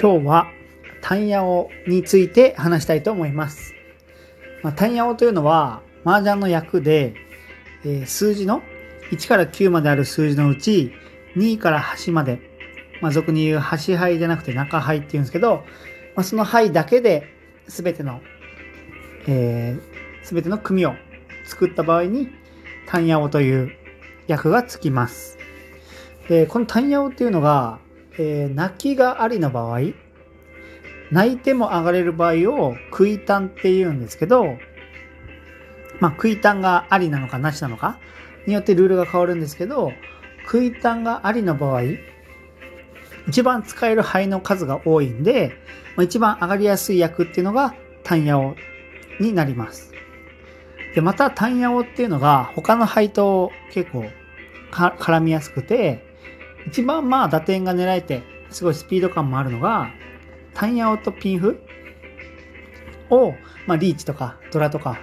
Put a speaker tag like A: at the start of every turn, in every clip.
A: 今日は単ヤオについて話したいと思います。まあ、単ヤオというのは麻雀の役で、えー、数字の1から9まである数字のうち2から8まで、まあ、俗に言う端牌じゃなくて中牌っていうんですけど、まあ、その牌だけで全ての、えー、全ての組を作った場合に単ヤオという役がつきます。でこの単ヤオっていうのがえー、泣きがありの場合、泣いても上がれる場合を食い単って言うんですけど、まあ食い単がありなのかなしなのかによってルールが変わるんですけど、食い単がありの場合、一番使える牌の数が多いんで、まあ、一番上がりやすい役っていうのが単ヤオになります。で、また単ヤオっていうのが他の牌と結構絡みやすくて、一番まあ打点が狙えて、すごいスピード感もあるのが、タンヤオとピンフを、まあ、リーチとかドラとか、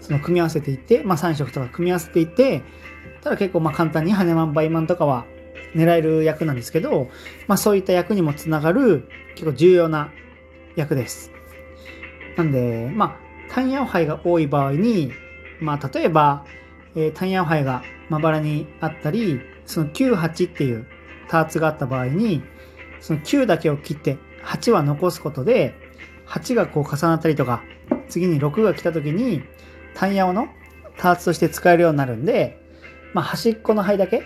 A: その組み合わせていって、まあ、3色とか組み合わせていって、ただ結構まあ簡単にハネマン、バイマンとかは狙える役なんですけど、まあそういった役にもつながる結構重要な役です。なんで、まあ、タンヤオ杯が多い場合に、まあ例えば、えー、タンヤオ杯がまばらにあったり、その98っていうターツがあった場合に、その9だけを切って8は残すことで、8がこう重なったりとか、次に6が来た時に、単ヤオのターツとして使えるようになるんで、まあ、端っこの牌だけ、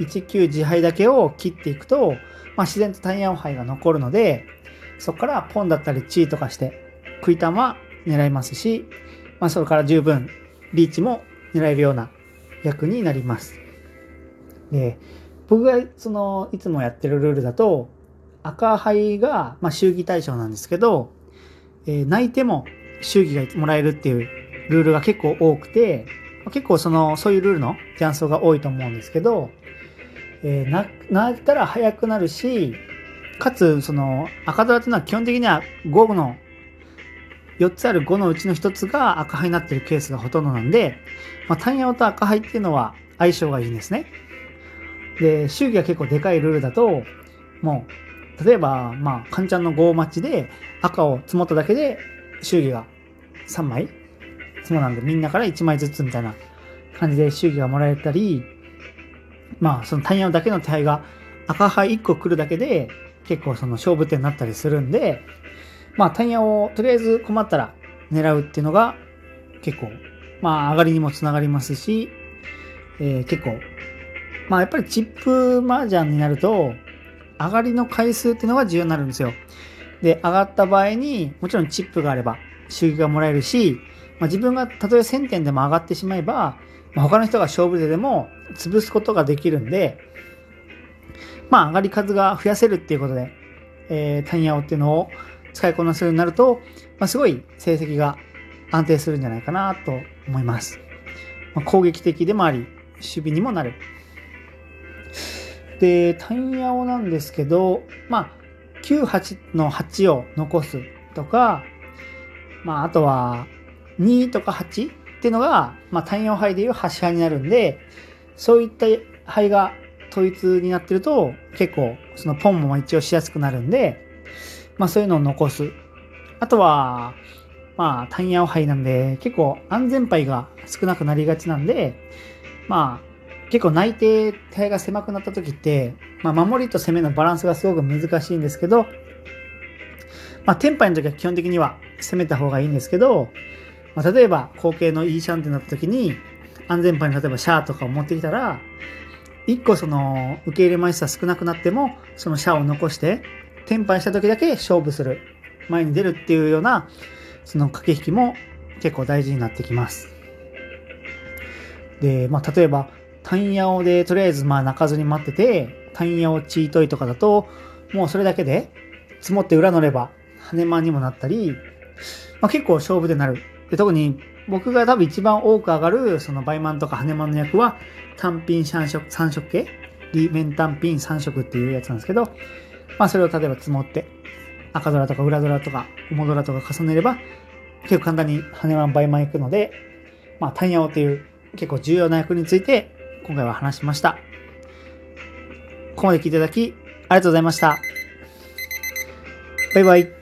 A: 19自牌だけを切っていくと、まあ、自然と単ヤオ牌が残るので、そこからポンだったりチーとかして、食いタンは狙いますし、まあ、それから十分リーチも狙えるような役になります。で、僕がその、いつもやってるルールだと、赤牌が、まあ、祝儀対象なんですけど、えー、泣いても祝儀がもらえるっていうルールが結構多くて、結構その、そういうルールの雀荘が多いと思うんですけど、えー、泣いたら早くなるし、かつ、その、赤ドラっていうのは基本的には5の、4つある5のうちの1つが赤牌になってるケースがほとんどなんで、まあ、単ヤオと赤牌っていうのは相性がいいんですね。で、祝儀が結構でかいルールだと、もう、例えば、まあ、カンちゃんの5マッチで赤を積もっただけで、祝儀が3枚。そうなんで、みんなから1枚ずつみたいな感じで祝儀がもらえたり、まあ、そのタイヤだけの手配が赤牌1個来るだけで、結構その勝負手になったりするんで、まあ、タイヤをとりあえず困ったら狙うっていうのが結構、まあ、上がりにもつながりますし、えー、結構まあやっぱりチップ麻雀になると、上がりの回数っていうのが重要になるんですよ。で、上がった場合に、もちろんチップがあれば収益がもらえるし、まあ、自分がたとえ1000点でも上がってしまえば、まあ、他の人が勝負手でも潰すことができるんで、まあ上がり数が増やせるっていうことで、えー、タイヤオっていうのを使いこなせるようになると、まあ、すごい成績が安定するんじゃないかなと思います。まあ、攻撃的でもあり、守備にもなる。で、単ヤオなんですけど、まあ、9、8の8を残すとか、まあ、あとは、2とか8っていうのが、まあ、単ヤオ杯でいう8杯になるんで、そういった杯が統一になってると、結構、そのポンも一応しやすくなるんで、まあ、そういうのを残す。あとは、まあ、単ヤオ杯なんで、結構安全牌が少なくなりがちなんで、まあ、結構内定体が狭くなった時って、まあ、守りと攻めのバランスがすごく難しいんですけど、まあ、テンパイの時は基本的には攻めた方がいいんですけど、まあ、例えば後継のいいシャンってなった時に、安全牌に例えばシャーとかを持ってきたら、一個その受け入れ枚数少なくなっても、そのシャーを残して、テンパイした時だけ勝負する。前に出るっていうような、その駆け引きも結構大事になってきます。で、まあ、例えば、単ヤオでとりあえずまあ泣かずに待ってて、単ヤオチートイとかだと、もうそれだけで積もって裏乗れば、羽マにもなったり、まあ、結構勝負でなる。で特に僕が多分一番多く上がる、そのバイマンとか羽マンの役は、単品3色、3色系？リーメン単品3色っていうやつなんですけど、まあそれを例えば積もって、赤ドラとか裏ドラとか、モドラとか重ねれば、結構簡単に羽マン、バイマン行くので、まあ単ヤオっていう結構重要な役について今回は話しました。ここまで聞いていただき、ありがとうございました。バイバイ。